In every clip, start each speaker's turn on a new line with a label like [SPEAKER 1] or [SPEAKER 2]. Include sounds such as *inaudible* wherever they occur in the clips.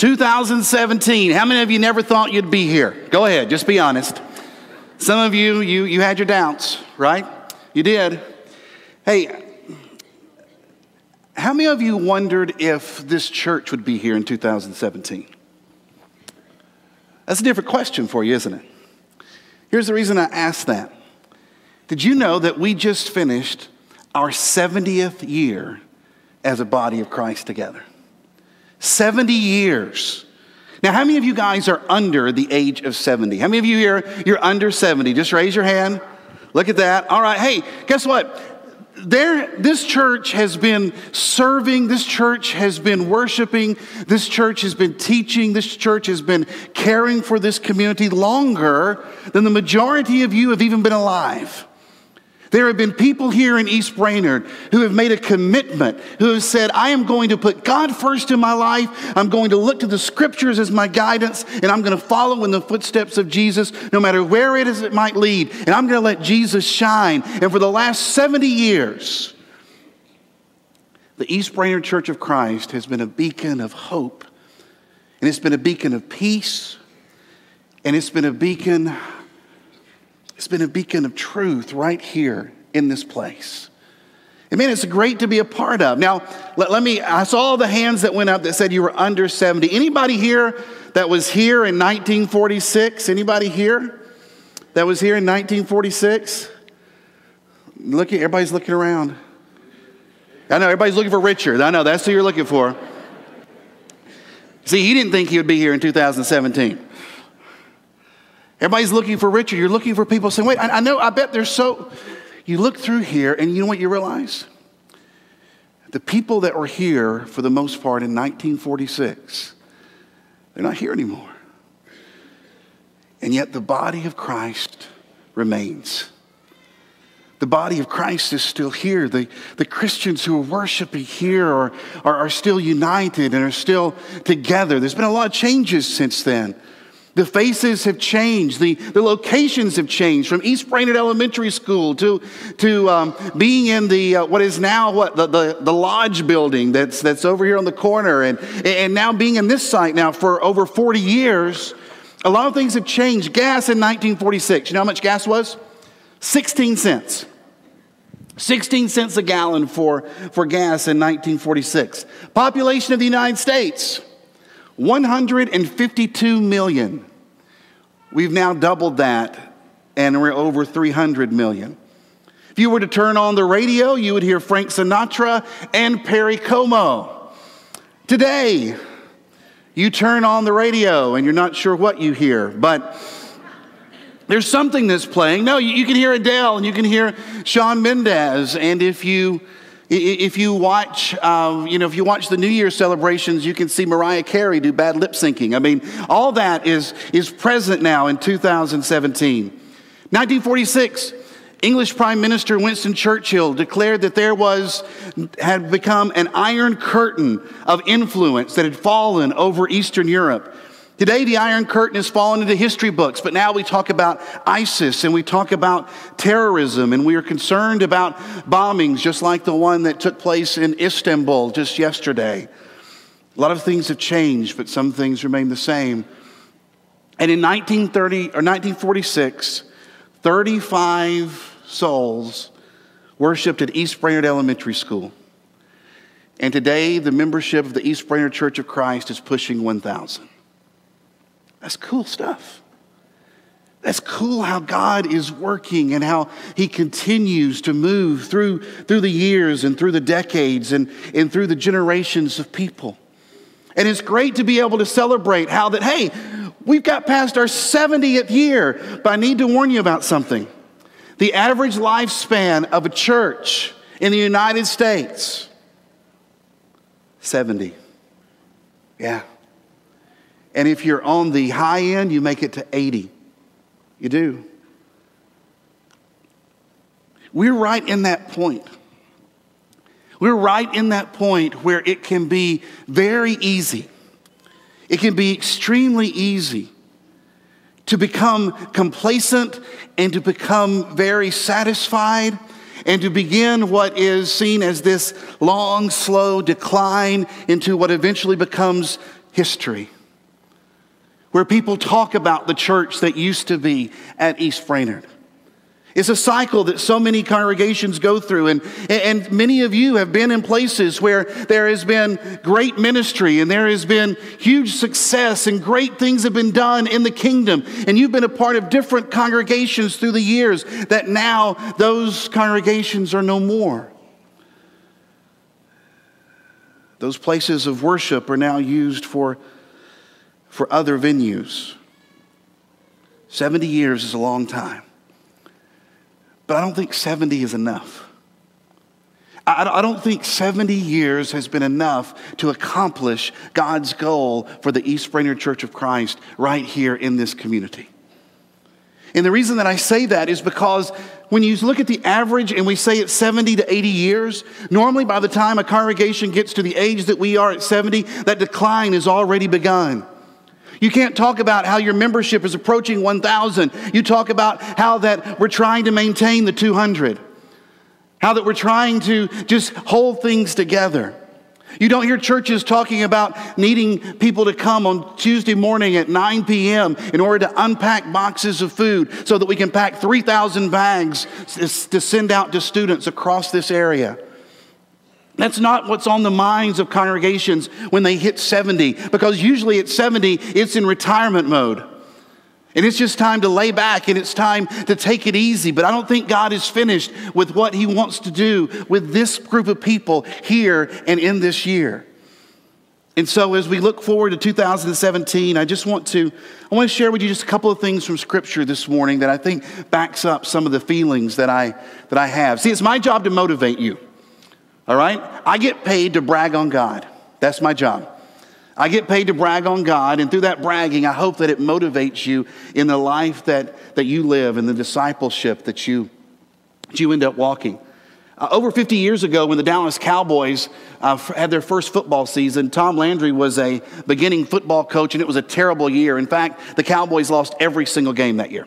[SPEAKER 1] 2017. How many of you never thought you'd be here? Go ahead, just be honest. Some of you, you, you had your doubts, right? You did. Hey, how many of you wondered if this church would be here in 2017? That's a different question for you, isn't it? Here's the reason I asked that. Did you know that we just finished our 70th year as a body of Christ together? 70 years. Now, how many of you guys are under the age of 70? How many of you here, you're under 70? Just raise your hand. Look at that. All right. Hey, guess what? There, this church has been serving, this church has been worshiping, this church has been teaching, this church has been caring for this community longer than the majority of you have even been alive. There have been people here in East Brainerd who have made a commitment, who have said, I am going to put God first in my life. I'm going to look to the scriptures as my guidance, and I'm going to follow in the footsteps of Jesus, no matter where it is it might lead. And I'm going to let Jesus shine. And for the last 70 years, the East Brainerd Church of Christ has been a beacon of hope, and it's been a beacon of peace, and it's been a beacon it's been a beacon of truth right here in this place. And man, it's great to be a part of. Now, let, let, me, I saw all the hands that went up that said you were under 70. Anybody here that was here in 1946? Anybody here that was here in 1946? Look, everybody's looking around. I know everybody's looking for Richard. I know that's who you're looking for. See, he didn't think he would be here in 2017. Everybody's looking for Richard. You're looking for people saying, wait, I, I know, I bet there's so. You look through here, and you know what you realize? The people that were here for the most part in 1946, they're not here anymore. And yet the body of Christ remains. The body of Christ is still here. The, the Christians who are worshiping here are, are, are still united and are still together. There's been a lot of changes since then. The faces have changed. The, the locations have changed from East Brainerd Elementary School to, to um, being in the, uh, what is now what, the, the, the, lodge building that's, that's over here on the corner and, and now being in this site now for over 40 years. A lot of things have changed. Gas in 1946, you know how much gas was? 16 cents. 16 cents a gallon for, for gas in 1946. Population of the United States, 152 million. We've now doubled that, and we're over 300 million. If you were to turn on the radio, you would hear Frank Sinatra and Perry Como. Today, you turn on the radio and you're not sure what you hear, but there's something that's playing. No, you, can hear Adele and you can hear Shawn Mendes, and if you if you watch, um, you know, if you watch the New Year celebrations, you can see Mariah Carey do bad lip syncing. I mean, all that is, is present now in 2017. 1946, English Prime Minister Winston Churchill declared that there was, had become an iron curtain of influence that had fallen over Eastern Europe. Today, the Iron Curtain has fallen into history books, but now we talk about ISIS and we talk about terrorism, and we are concerned about bombings just like the one that took place in Istanbul just yesterday. A lot of things have changed, but some things remain the same. And in 1930 or 1946, 35 souls worshiped at East Brainerd Elementary School. And today, the membership of the East Brainerd Church of Christ is pushing 1,000. That's cool stuff. That's cool how God is working and how He continues to move through, through the years and through the decades and, and through the generations of people. And it's great to be able to celebrate how that, hey, we've got past our 70th year, but I need to warn you about something. The average lifespan of a church in the United States, 70. Yeah. And if you're on the high end, you make it to 80. You do. We're right in that point. We're right in that point where it can be very easy. It can be extremely easy to become complacent and to become very satisfied and to begin what is seen as this long, slow decline into what eventually becomes history where people talk about the church that used to be at East Brainerd. It's a cycle that so many congregations go through, and, and many of you have been in places where there has been great ministry and there has been huge success, and great things have been done in the kingdom. And you've been a part of different congregations through the years that now those congregations are no more. Those places of worship are now used for, for other venues. 70 years is a long time. But I don't think 70 is enough. I don't think 70 years has been enough to accomplish God's goal for the East Brainerd Church of Christ right here in this community. And the reason that I say that is because when you look at the average and we say it's 70 to 80 years, normally by the time a congregation gets to the age that we are at 70, that decline has already begun. You can't talk about how your membership is approaching 1,000. You talk about how that we're trying to maintain the 200. How that we're trying to just hold things together. You don't hear churches talking about needing people to come on Tuesday morning at 9 p.m. in order to unpack boxes of food so that we can pack 3,000 bags to send out to students across this area. That's not what's on the minds of congregations when they hit 70, because usually at 70, it's in retirement mode. And it's just time to lay back and it's time to take it easy. But I don't think God is finished with what He wants to do with this group of people here and in this year. And so as we look forward to 2017, I just want to I want to share with you just a couple of things from scripture this morning that I think backs up some of the feelings that I that I have. See, it's my job to motivate you. All right? I get paid to brag on God. That's my job. I get paid to brag on God, and through that bragging, I hope that it motivates you in the life that, that you live and the discipleship that you, that you end up walking. Uh, over 50 years ago, when the Dallas Cowboys uh, had their first football season, Tom Landry was a beginning football coach, and it was a terrible year. In fact, the Cowboys lost every single game that year.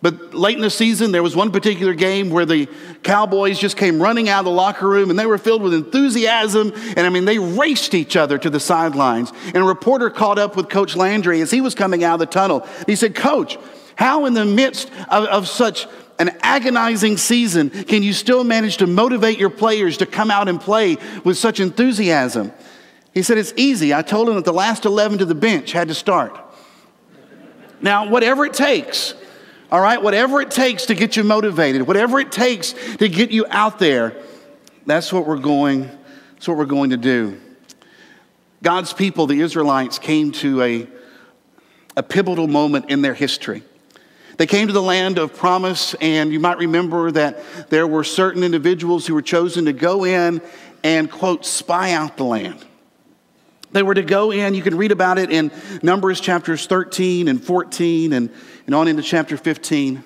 [SPEAKER 1] But late in the season, there was one particular game where the Cowboys just came running out of the locker room and they were filled with enthusiasm. And I mean, they raced each other to the sidelines. And a reporter caught up with Coach Landry as he was coming out of the tunnel. He said, Coach, how in the midst of, of such an agonizing season can you still manage to motivate your players to come out and play with such enthusiasm? He said, It's easy. I told him that the last 11 to the bench had to start. Now, whatever it takes, all right, whatever it takes to get you motivated, whatever it takes to get you out there, that's what we're going, that's what we're going to do. God's people, the Israelites, came to a, a pivotal moment in their history. They came to the land of promise, and you might remember that there were certain individuals who were chosen to go in and, quote, spy out the land. They were to go in, you can read about it in Numbers chapters 13 and 14 and, and on into chapter 15.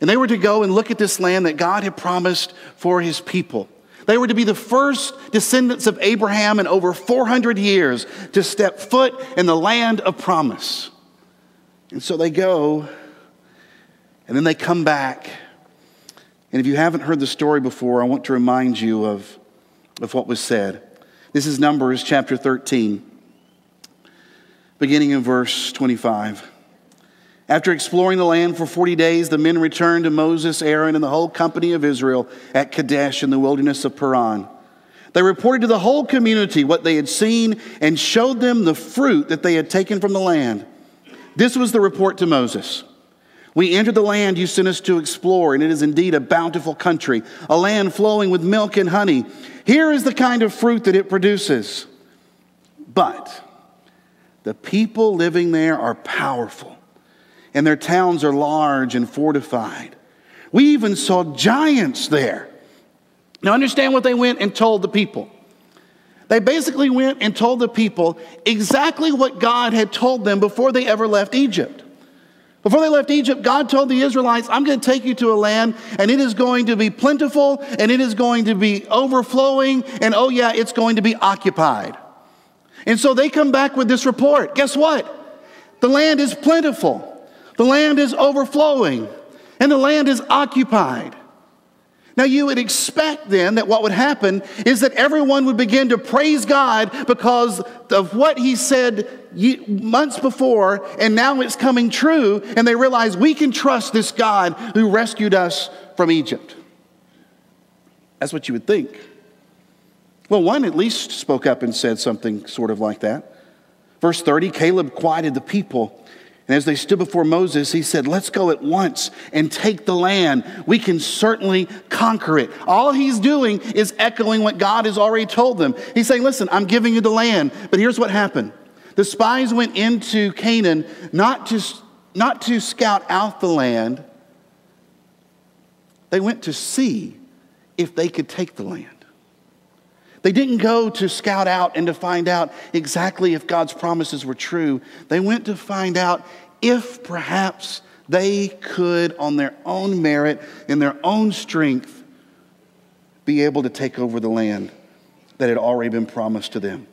[SPEAKER 1] And they were to go and look at this land that God had promised for his people. They were to be the first descendants of Abraham in over 400 years to step foot in the land of promise. And so they go, and then they come back. And if you haven't heard the story before, I want to remind you of, of what was said. This is Numbers chapter 13, beginning in verse 25. After exploring the land for 40 days, the men returned to Moses, Aaron, and the whole company of Israel at Kadesh in the wilderness of Paran. They reported to the whole community what they had seen and showed them the fruit that they had taken from the land. This was the report to Moses. We entered the land you sent us to explore, and it is indeed a bountiful country, a land flowing with milk and honey. Here is the kind of fruit that it produces. But the people living there are powerful, and their towns are large and fortified. We even saw giants there. Now, understand what they went and told the people. They basically went and told the people exactly what God had told them before they ever left Egypt. Before they left Egypt, God told the Israelites, I'm going to take you to a land and it is going to be plentiful and it is going to be overflowing and oh, yeah, it's going to be occupied. And so they come back with this report. Guess what? The land is plentiful, the land is overflowing, and the land is occupied. Now, you would expect then that what would happen is that everyone would begin to praise God because of what He said months before, and now it's coming true, and they realize we can trust this God who rescued us from Egypt. That's what you would think. Well, one at least spoke up and said something sort of like that. Verse 30 Caleb quieted the people and as they stood before Moses, he said, Let's go at once and take the land. We can certainly conquer it. All he's doing is echoing what God has already told them. He's saying, Listen, I'm giving you the land. But here's what happened the spies went into Canaan not to, not to scout out the land, they went to see if they could take the land. They didn't go to scout out and to find out exactly if God's promises were true. They went to find out if perhaps they could, on their own merit, in their own strength, be able to take over the land that had already been promised to them.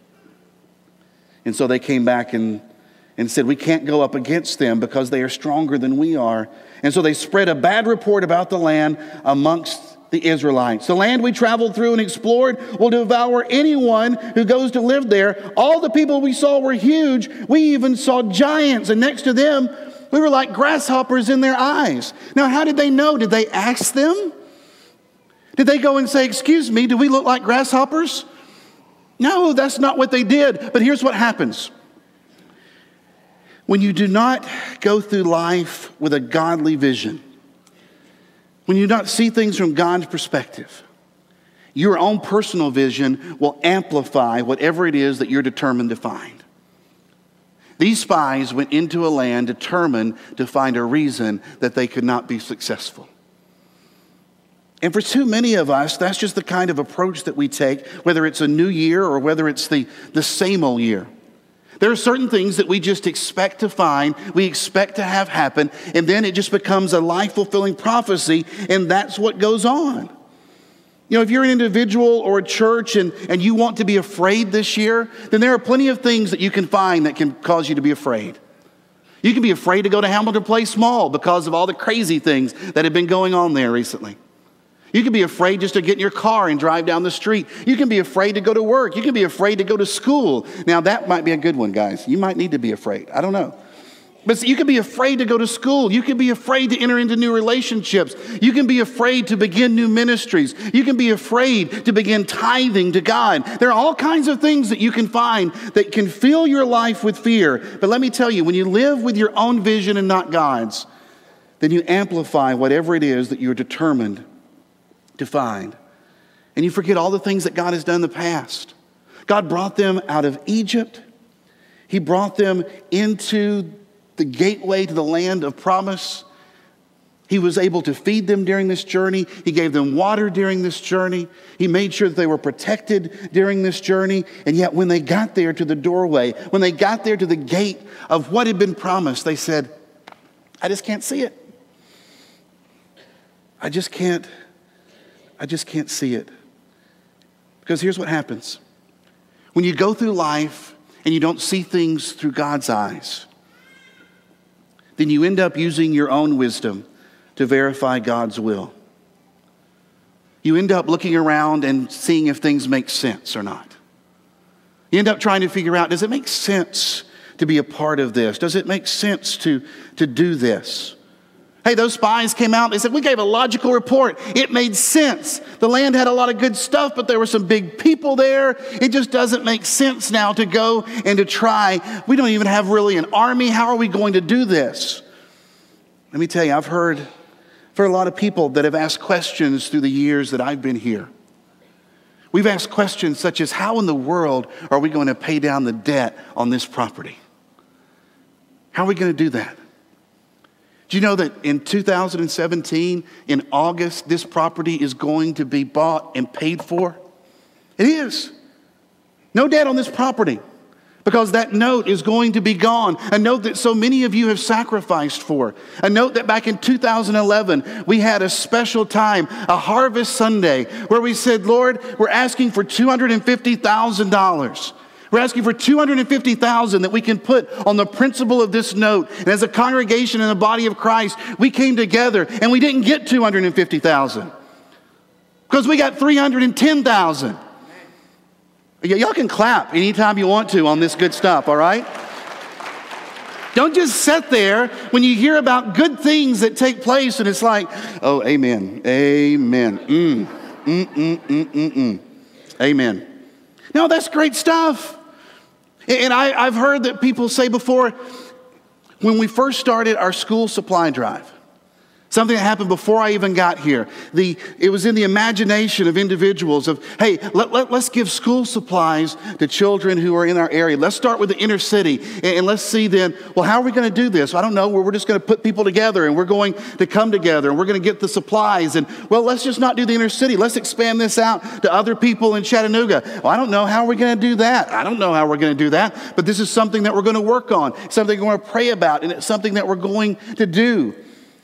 [SPEAKER 1] And so they came back and, and said, We can't go up against them because they are stronger than we are. And so they spread a bad report about the land amongst the Israelites. The land we traveled through and explored will devour anyone who goes to live there. All the people we saw were huge. We even saw giants, and next to them, we were like grasshoppers in their eyes. Now, how did they know? Did they ask them? Did they go and say, Excuse me, do we look like grasshoppers? No, that's not what they did. But here's what happens when you do not go through life with a godly vision, when you don't see things from God's perspective, your own personal vision will amplify whatever it is that you're determined to find. These spies went into a land determined to find a reason that they could not be successful. And for too many of us, that's just the kind of approach that we take, whether it's a new year or whether it's the, the same old year. There are certain things that we just expect to find, we expect to have happen, and then it just becomes a life fulfilling prophecy, and that's what goes on. You know, if you're an individual or a church and, and you want to be afraid this year, then there are plenty of things that you can find that can cause you to be afraid. You can be afraid to go to Hamilton Place Mall because of all the crazy things that have been going on there recently. You can be afraid just to get in your car and drive down the street. You can be afraid to go to work. You can be afraid to go to school. Now, that might be a good one, guys. You might need to be afraid. I don't know. But you can be afraid to go to school. You can be afraid to enter into new relationships. You can be afraid to begin new ministries. You can be afraid to begin tithing to God. There are all kinds of things that you can find that can fill your life with fear. But let me tell you, when you live with your own vision and not God's, then you amplify whatever it is that you're determined to find. And you forget all the things that God has done in the past. God brought them out of Egypt, He brought them into the gateway to the land of promise. He was able to feed them during this journey. He gave them water during this journey. He made sure that they were protected during this journey. And yet, when they got there to the doorway, when they got there to the gate of what had been promised, they said, I just can't see it. I just can't I just can't see it. Because here's what happens when you go through life and you don't see things through God's eyes, then you end up using your own wisdom to verify God's will. You end up looking around and seeing if things make sense or not. You end up trying to figure out does it make sense to be a part of this? Does it make sense to, to do this? Hey, those spies came out. They said, We gave a logical report. It made sense. The land had a lot of good stuff, but there were some big people there. It just doesn't make sense now to go and to try. We don't even have really an army. How are we going to do this? Let me tell you, I've heard for a lot of people that have asked questions through the years that I've been here. We've asked questions such as How in the world are we going to pay down the debt on this property? How are we going to do that? Do you know that in 2017, in August, this property is going to be bought and paid for? It is. No debt on this property because that note is going to be gone. A note that so many of you have sacrificed for. A note that back in 2011, we had a special time, a harvest Sunday, where we said, Lord, we're asking for $250,000. We're asking for 250,000 that we can put on the principle of this note. And as a congregation in the body of Christ, we came together and we didn't get 250,000. because we got 310,000. Y'all can clap anytime you want to on this good stuff, all right? Don't just sit there when you hear about good things that take place and it's like, oh, amen, amen, mm, mm, mm, mm, mm, mm. amen. No, that's great stuff. And I, I've heard that people say before, when we first started our school supply drive, Something that happened before I even got here. The, it was in the imagination of individuals of, hey, let, let, us give school supplies to children who are in our area. Let's start with the inner city and, and let's see then, well, how are we going to do this? I don't know. We're just going to put people together and we're going to come together and we're going to get the supplies. And, well, let's just not do the inner city. Let's expand this out to other people in Chattanooga. Well, I don't know how we're going to do that. I don't know how we're going to do that. But this is something that we're going to work on, something we're going to pray about, and it's something that we're going to do.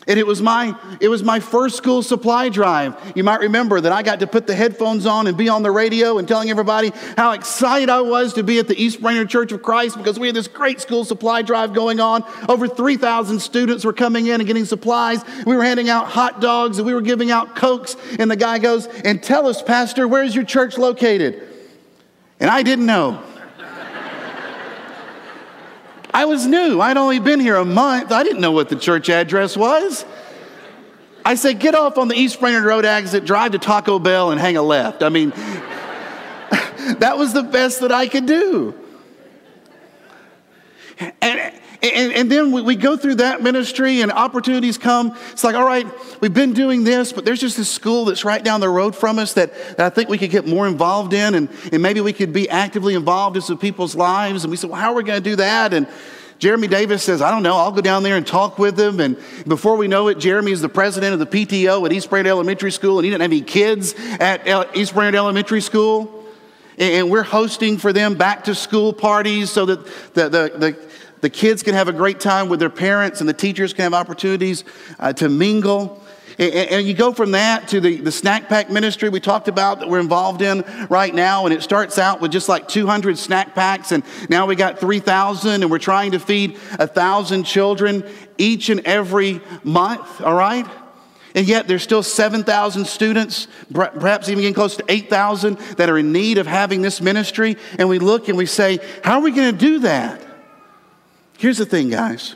[SPEAKER 1] And it was my it was my first school supply drive. You might remember that I got to put the headphones on and be on the radio and telling everybody how excited I was to be at the East Brainerd Church of Christ because we had this great school supply drive going on. Over 3,000 students were coming in and getting supplies. We were handing out hot dogs and we were giving out cokes. And the guy goes, "And tell us, pastor, where's your church located?" And I didn't know. I was new. I'd only been here a month. I didn't know what the church address was. I said, get off on the East Brainerd Road exit, drive to Taco Bell, and hang a left. I mean, *laughs* that was the best that I could do. And, and, then we, we go through that ministry and opportunities come. It's like, all right, we've been doing this, but there's just this school that's right down the road from us that, that I think we could get more involved in, and, and maybe we could be actively involved in some people's lives. And we said, well, how are we going to do that? And Jeremy Davis says, I don't know, I'll go down there and talk with them. And before we know it, Jeremy is the president of the PTO at East Brainerd Elementary School, and he didn't have any kids at East Brainerd Elementary School. And we're hosting for them back to school parties so that the, the, the the kids can have a great time with their parents, and the teachers can have opportunities uh, to mingle. And, and, you go from that to the, the snack pack ministry we talked about that we're involved in right now. And it starts out with just like 200 snack packs, and now we got 3,000, and we're trying to feed 1,000 children each and every month, all right? And yet there's still 7,000 students, perhaps even getting close to 8,000, that are in need of having this ministry. And we look and we say, how are we going to do that? Here's the thing, guys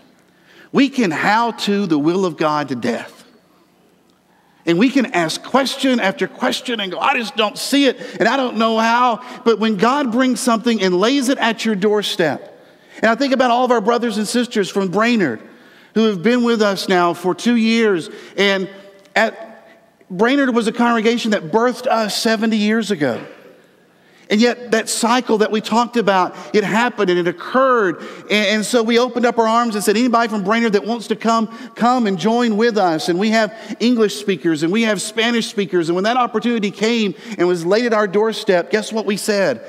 [SPEAKER 1] we can how to the will of God to death. And we can ask question after question and go, I just don't see it and I don't know how. But when God brings something and lays it at your doorstep, and I think about all of our brothers and sisters from Brainerd who have been with us now for two years. And at Brainerd was a congregation that birthed us 70 years ago. And yet, that cycle that we talked about, it happened and it occurred. And, so we opened up our arms and said, anybody from Brainerd that wants to come, come and join with us. And we have English speakers and we have Spanish speakers. And when that opportunity came and was laid at our doorstep, guess what we said?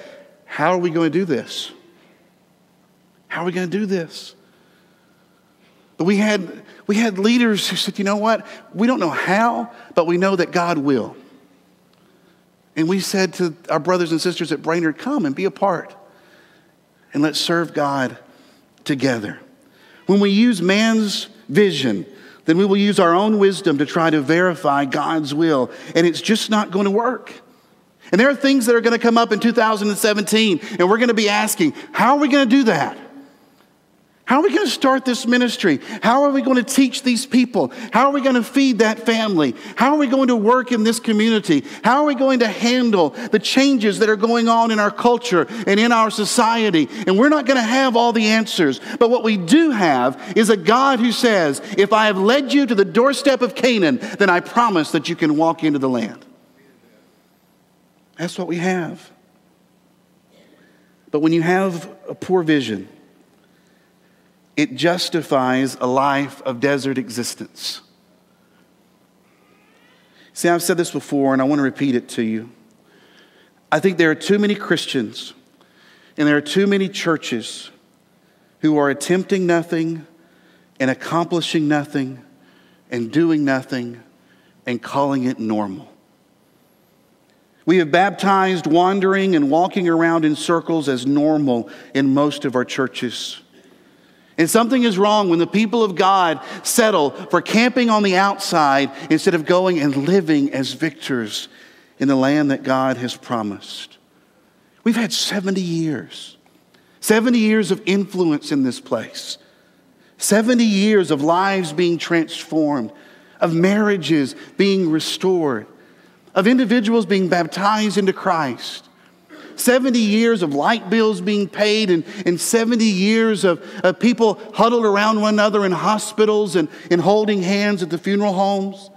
[SPEAKER 1] How are we going to do this? How are we going to do this? But we had, we had leaders who said, you know what? We don't know how, but we know that God will. And we said to our brothers and sisters at Brainerd, come and be a part and let's serve God together. When we use man's vision, then we will use our own wisdom to try to verify God's will, and it's just not going to work. And there are things that are going to come up in 2017, and we're going to be asking, how are we going to do that? How are we going to start this ministry? How are we going to teach these people? How are we going to feed that family? How are we going to work in this community? How are we going to handle the changes that are going on in our culture and in our society? And we're not going to have all the answers. But what we do have is a God who says, If I have led you to the doorstep of Canaan, then I promise that you can walk into the land. That's what we have. But when you have a poor vision, it justifies a life of desert existence. See, I've said this before, and I want to repeat it to you. I think there are too many Christians and there are too many churches who are attempting nothing and accomplishing nothing and doing nothing and calling it normal. We have baptized wandering and walking around in circles as normal in most of our churches. And something is wrong when the people of God settle for camping on the outside instead of going and living as victors in the land that God has promised. We've had 70 years, 70 years of influence in this place, 70 years of lives being transformed, of marriages being restored, of individuals being baptized into Christ. 70 years of light bills being paid and, and 70 years of, of people huddled around one another in hospitals and, and holding hands at the funeral homes.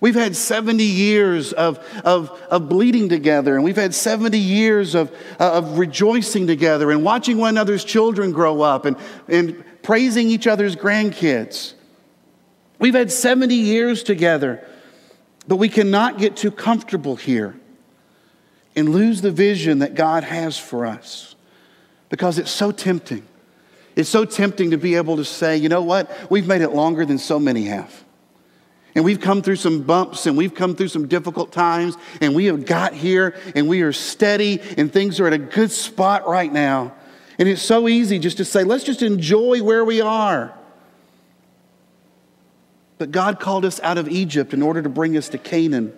[SPEAKER 1] We've had 70 years of, of, of bleeding together, and we've had 70 years of, uh, of rejoicing together and watching one another's children grow up and, and praising each other's grandkids. We've had 70 years together, but we cannot get too comfortable here and lose the vision that God has for us because it's so tempting. It's so tempting to be able to say, you know what? We've made it longer than so many have. And we've come through some bumps and we've come through some difficult times and we have got here and we are steady and things are at a good spot right now. And it's so easy just to say, let's just enjoy where we are. But God called us out of Egypt in order to bring us to Canaan.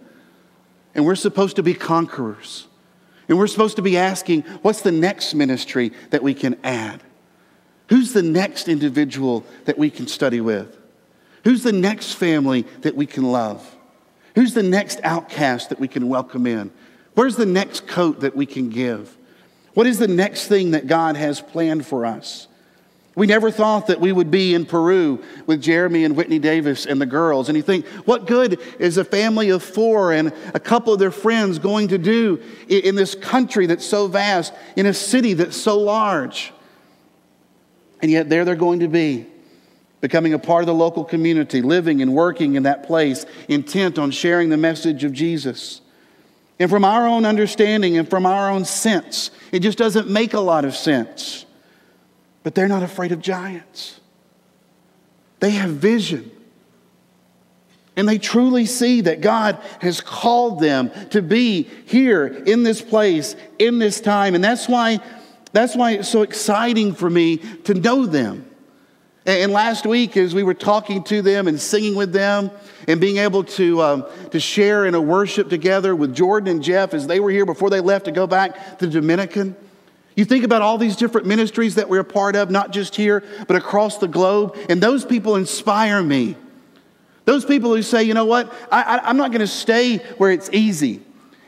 [SPEAKER 1] And we're supposed to be conquerors. And we're supposed to be asking, what's the next ministry that we can add? Who's the next individual that we can study with? Who's the next family that we can love? Who's the next outcast that we can welcome in? Where's the next coat that we can give? What is the next thing that God has planned for us? We never thought that we would be in Peru with Jeremy and Whitney Davis and the girls. And you think, what good is a family of four and a couple of their friends going to do in this country that's so vast, in a city that's so large? And yet, there they're going to be becoming a part of the local community, living and working in that place, intent on sharing the message of Jesus. And from our own understanding and from our own sense, it just doesn't make a lot of sense. But they're not afraid of giants. They have vision. And they truly see that God has called them to be here in this place, in this time. And that's why, that's why it's so exciting for me to know them. And last week, as we were talking to them and singing with them and being able to, um, to share in a worship together with Jordan and Jeff as they were here before they left to go back to Dominican, you think about all these different ministries that we're a part of, not just here, but across the globe, and those people inspire me. Those people who say, you know what, I, am not going to stay where it's easy,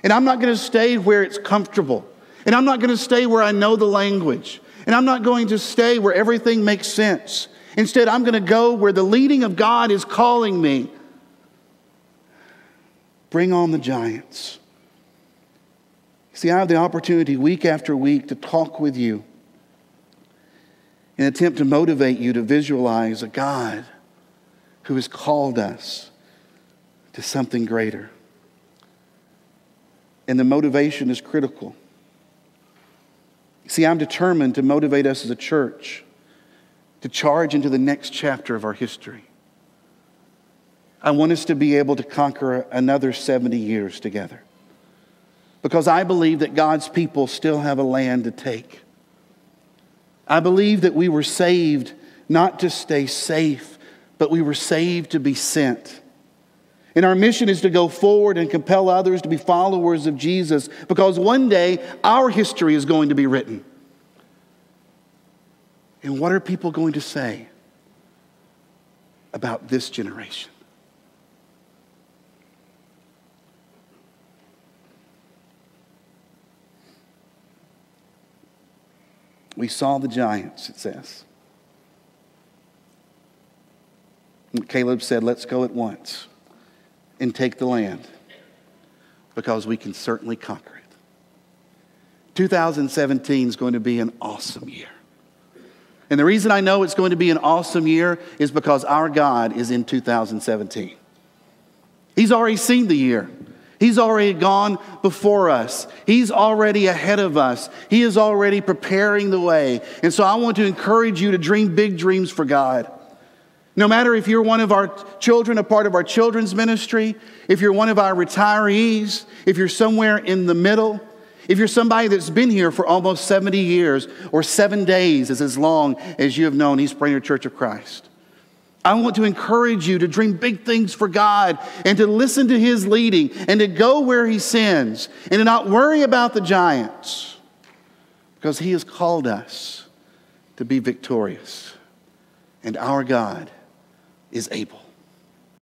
[SPEAKER 1] and I'm not going to stay where it's comfortable, and I'm not going to stay where I know the language, and I'm not going to stay where everything makes sense. Instead, I'm going to go where the leading of God is calling me. Bring on the giants. See, I have the opportunity week after week to talk with you and attempt to motivate you to visualize a God who has called us to something greater. And the motivation is critical. See, I'm determined to motivate us as a church to charge into the next chapter of our history. I want us to be able to conquer another 70 years together because I believe that God's people still have a land to take. I believe that we were saved not to stay safe, but we were saved to be sent. And our mission is to go forward and compel others to be followers of Jesus because one day our history is going to be written. And what are people going to say about this generation? We saw the giants, it says. And Caleb said, Let's go at once and take the land because we can certainly conquer it. 2017 is going to be an awesome year. And the reason I know it's going to be an awesome year is because our God is in 2017. He's already seen the year. He's already gone before us. He's already ahead of us. He is already preparing the way. And so I want to encourage you to dream big dreams for God. No matter if you're one of our children, a part of our children's ministry, if you're one of our retirees, if you're somewhere in the middle, if you're somebody that's been here for almost 70 years or seven days is as long as you have known East Brainerd Church of Christ, I want to encourage you to dream big things for God and to listen to His leading and to go where He sends and to not worry about the giants because He has called us to be victorious. And our God is able.